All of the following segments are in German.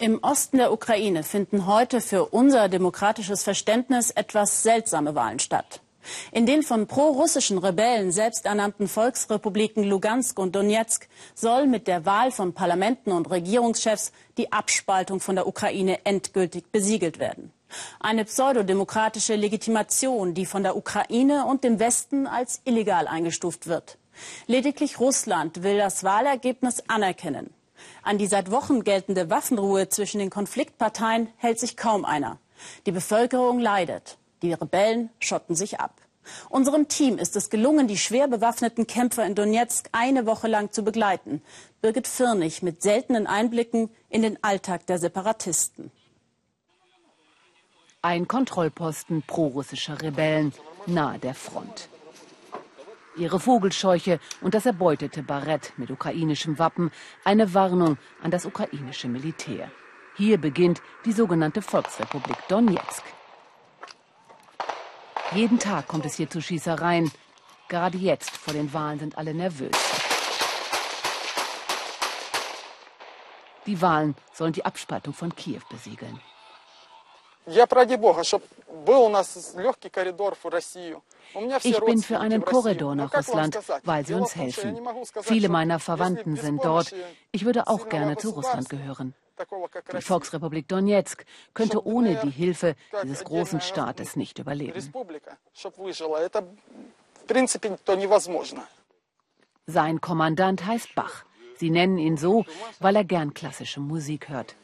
Im Osten der Ukraine finden heute für unser demokratisches Verständnis etwas seltsame Wahlen statt. In den von pro-russischen Rebellen selbsternannten Volksrepubliken Lugansk und Donetsk soll mit der Wahl von Parlamenten und Regierungschefs die Abspaltung von der Ukraine endgültig besiegelt werden. Eine pseudodemokratische Legitimation, die von der Ukraine und dem Westen als illegal eingestuft wird. Lediglich Russland will das Wahlergebnis anerkennen. An die seit Wochen geltende Waffenruhe zwischen den Konfliktparteien hält sich kaum einer. Die Bevölkerung leidet. Die Rebellen schotten sich ab. Unserem Team ist es gelungen, die schwer bewaffneten Kämpfer in Donetsk eine Woche lang zu begleiten. Birgit Firnig mit seltenen Einblicken in den Alltag der Separatisten. Ein Kontrollposten prorussischer Rebellen nahe der Front. Ihre Vogelscheuche und das erbeutete Barett mit ukrainischem Wappen eine Warnung an das ukrainische Militär. Hier beginnt die sogenannte Volksrepublik Donetsk. Jeden Tag kommt es hier zu Schießereien. Gerade jetzt vor den Wahlen sind alle nervös. Die Wahlen sollen die Abspaltung von Kiew besiegeln. Ich bin für einen Korridor nach Russland, weil sie uns helfen. Viele meiner Verwandten sind dort. Ich würde auch gerne zu Russland gehören. Die Volksrepublik Donetsk könnte ohne die Hilfe dieses großen Staates nicht überleben. Sein Kommandant heißt Bach. Sie nennen ihn so, weil er gern klassische Musik hört.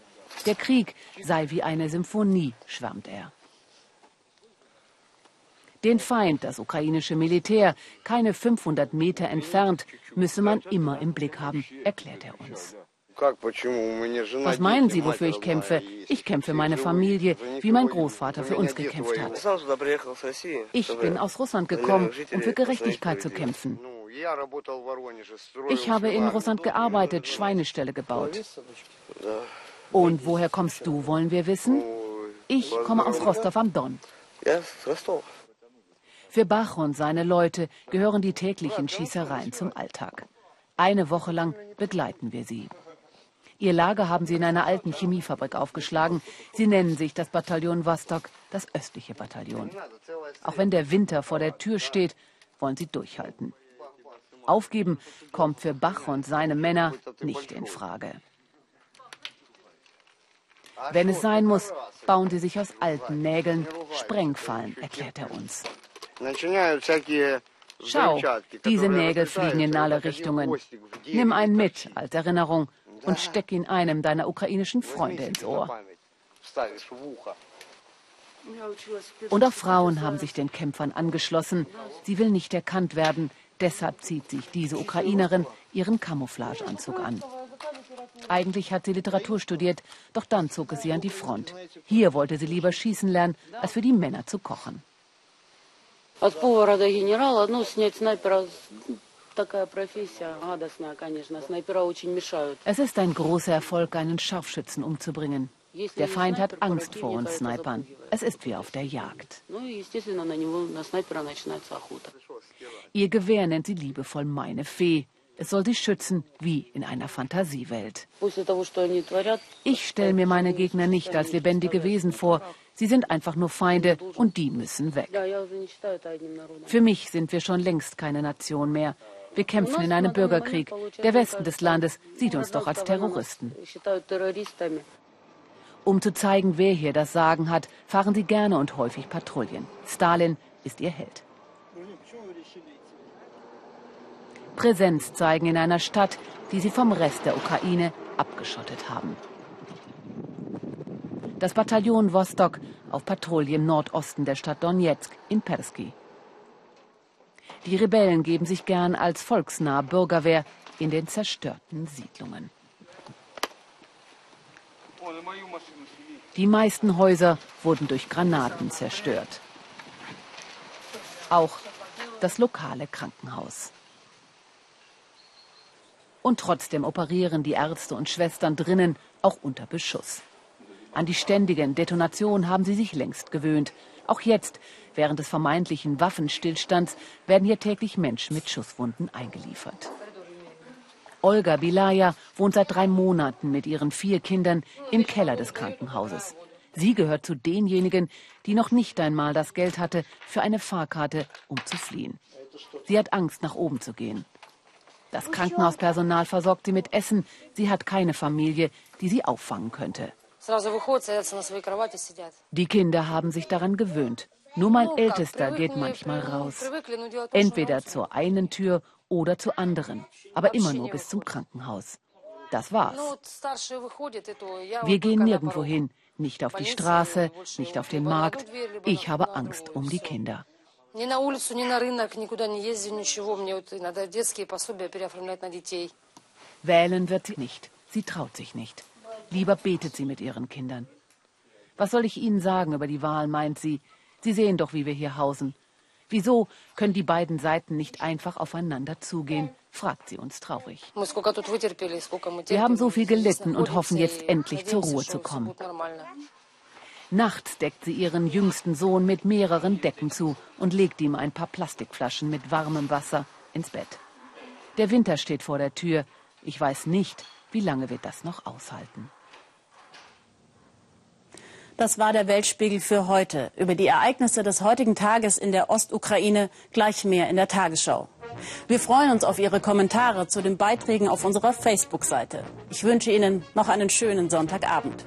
Der Krieg sei wie eine Symphonie, schwärmt er. Den Feind, das ukrainische Militär, keine 500 Meter entfernt, müsse man immer im Blick haben, erklärt er uns. Was meinen Sie, wofür ich kämpfe? Ich kämpfe für meine Familie, wie mein Großvater für uns gekämpft hat. Ich bin aus Russland gekommen, um für Gerechtigkeit zu kämpfen. Ich habe in Russland gearbeitet, Schweineställe gebaut. Und woher kommst du, wollen wir wissen? Ich komme aus Rostov am Don. Für Bach und seine Leute gehören die täglichen Schießereien zum Alltag. Eine Woche lang begleiten wir sie. Ihr Lager haben sie in einer alten Chemiefabrik aufgeschlagen. Sie nennen sich das Bataillon Vostok, das östliche Bataillon. Auch wenn der Winter vor der Tür steht, wollen sie durchhalten. Aufgeben kommt für Bach und seine Männer nicht in Frage. Wenn es sein muss, bauen sie sich aus alten Nägeln Sprengfallen, erklärt er uns. Schau, diese Nägel fliegen in alle Richtungen. Nimm einen mit als Erinnerung und steck ihn einem deiner ukrainischen Freunde ins Ohr. Und auch Frauen haben sich den Kämpfern angeschlossen. Sie will nicht erkannt werden. Deshalb zieht sich diese Ukrainerin ihren Camouflageanzug an. Eigentlich hat sie Literatur studiert, doch dann zog es sie an die Front. Hier wollte sie lieber schießen lernen, als für die Männer zu kochen От повара до генерала, ну, снять снайпера es ist ein großer Erfolg, einen Scharfschützen umzubringen. Der Feind hat Angst vor uns Snipern. Es ist wie auf der Jagd. Ihr Gewehr nennt sie liebevoll meine Fee. Es soll sie schützen, wie in einer Fantasiewelt. Ich stelle mir meine Gegner nicht als lebendige Wesen vor. Sie sind einfach nur Feinde und die müssen weg. Für mich sind wir schon längst keine Nation mehr. Wir kämpfen in einem Bürgerkrieg. Der Westen des Landes sieht uns doch als Terroristen. Um zu zeigen, wer hier das Sagen hat, fahren sie gerne und häufig Patrouillen. Stalin ist ihr Held. Präsenz zeigen in einer Stadt, die sie vom Rest der Ukraine abgeschottet haben. Das Bataillon Vostok auf Patrouille im Nordosten der Stadt Donetsk in Persky. Die Rebellen geben sich gern als volksnahe Bürgerwehr in den zerstörten Siedlungen. Die meisten Häuser wurden durch Granaten zerstört. Auch das lokale Krankenhaus. Und trotzdem operieren die Ärzte und Schwestern drinnen auch unter Beschuss. An die ständigen Detonationen haben sie sich längst gewöhnt. Auch jetzt, während des vermeintlichen Waffenstillstands, werden hier täglich Menschen mit Schusswunden eingeliefert. Olga Bilaya wohnt seit drei Monaten mit ihren vier Kindern im Keller des Krankenhauses. Sie gehört zu denjenigen, die noch nicht einmal das Geld hatte für eine Fahrkarte, um zu fliehen. Sie hat Angst, nach oben zu gehen. Das Krankenhauspersonal versorgt sie mit Essen. Sie hat keine Familie, die sie auffangen könnte. Die Kinder haben sich daran gewöhnt. Nur mein Ältester geht manchmal raus. Entweder zur einen Tür oder zur anderen. Aber immer nur bis zum Krankenhaus. Das war's. Wir gehen nirgendwo hin. Nicht auf die Straße, nicht auf den Markt. Ich habe Angst um die Kinder. Wählen wird sie nicht. Sie traut sich nicht. Lieber betet sie mit ihren Kindern. Was soll ich Ihnen sagen über die Wahl, meint sie. Sie sehen doch, wie wir hier hausen. Wieso können die beiden Seiten nicht einfach aufeinander zugehen, fragt sie uns traurig. Wir haben so viel gelitten und hoffen jetzt endlich zur Ruhe zu kommen. Nachts deckt sie ihren jüngsten Sohn mit mehreren Decken zu und legt ihm ein paar Plastikflaschen mit warmem Wasser ins Bett. Der Winter steht vor der Tür. Ich weiß nicht, wie lange wir das noch aushalten. Das war der Weltspiegel für heute. Über die Ereignisse des heutigen Tages in der Ostukraine gleich mehr in der Tagesschau. Wir freuen uns auf Ihre Kommentare zu den Beiträgen auf unserer Facebook-Seite. Ich wünsche Ihnen noch einen schönen Sonntagabend.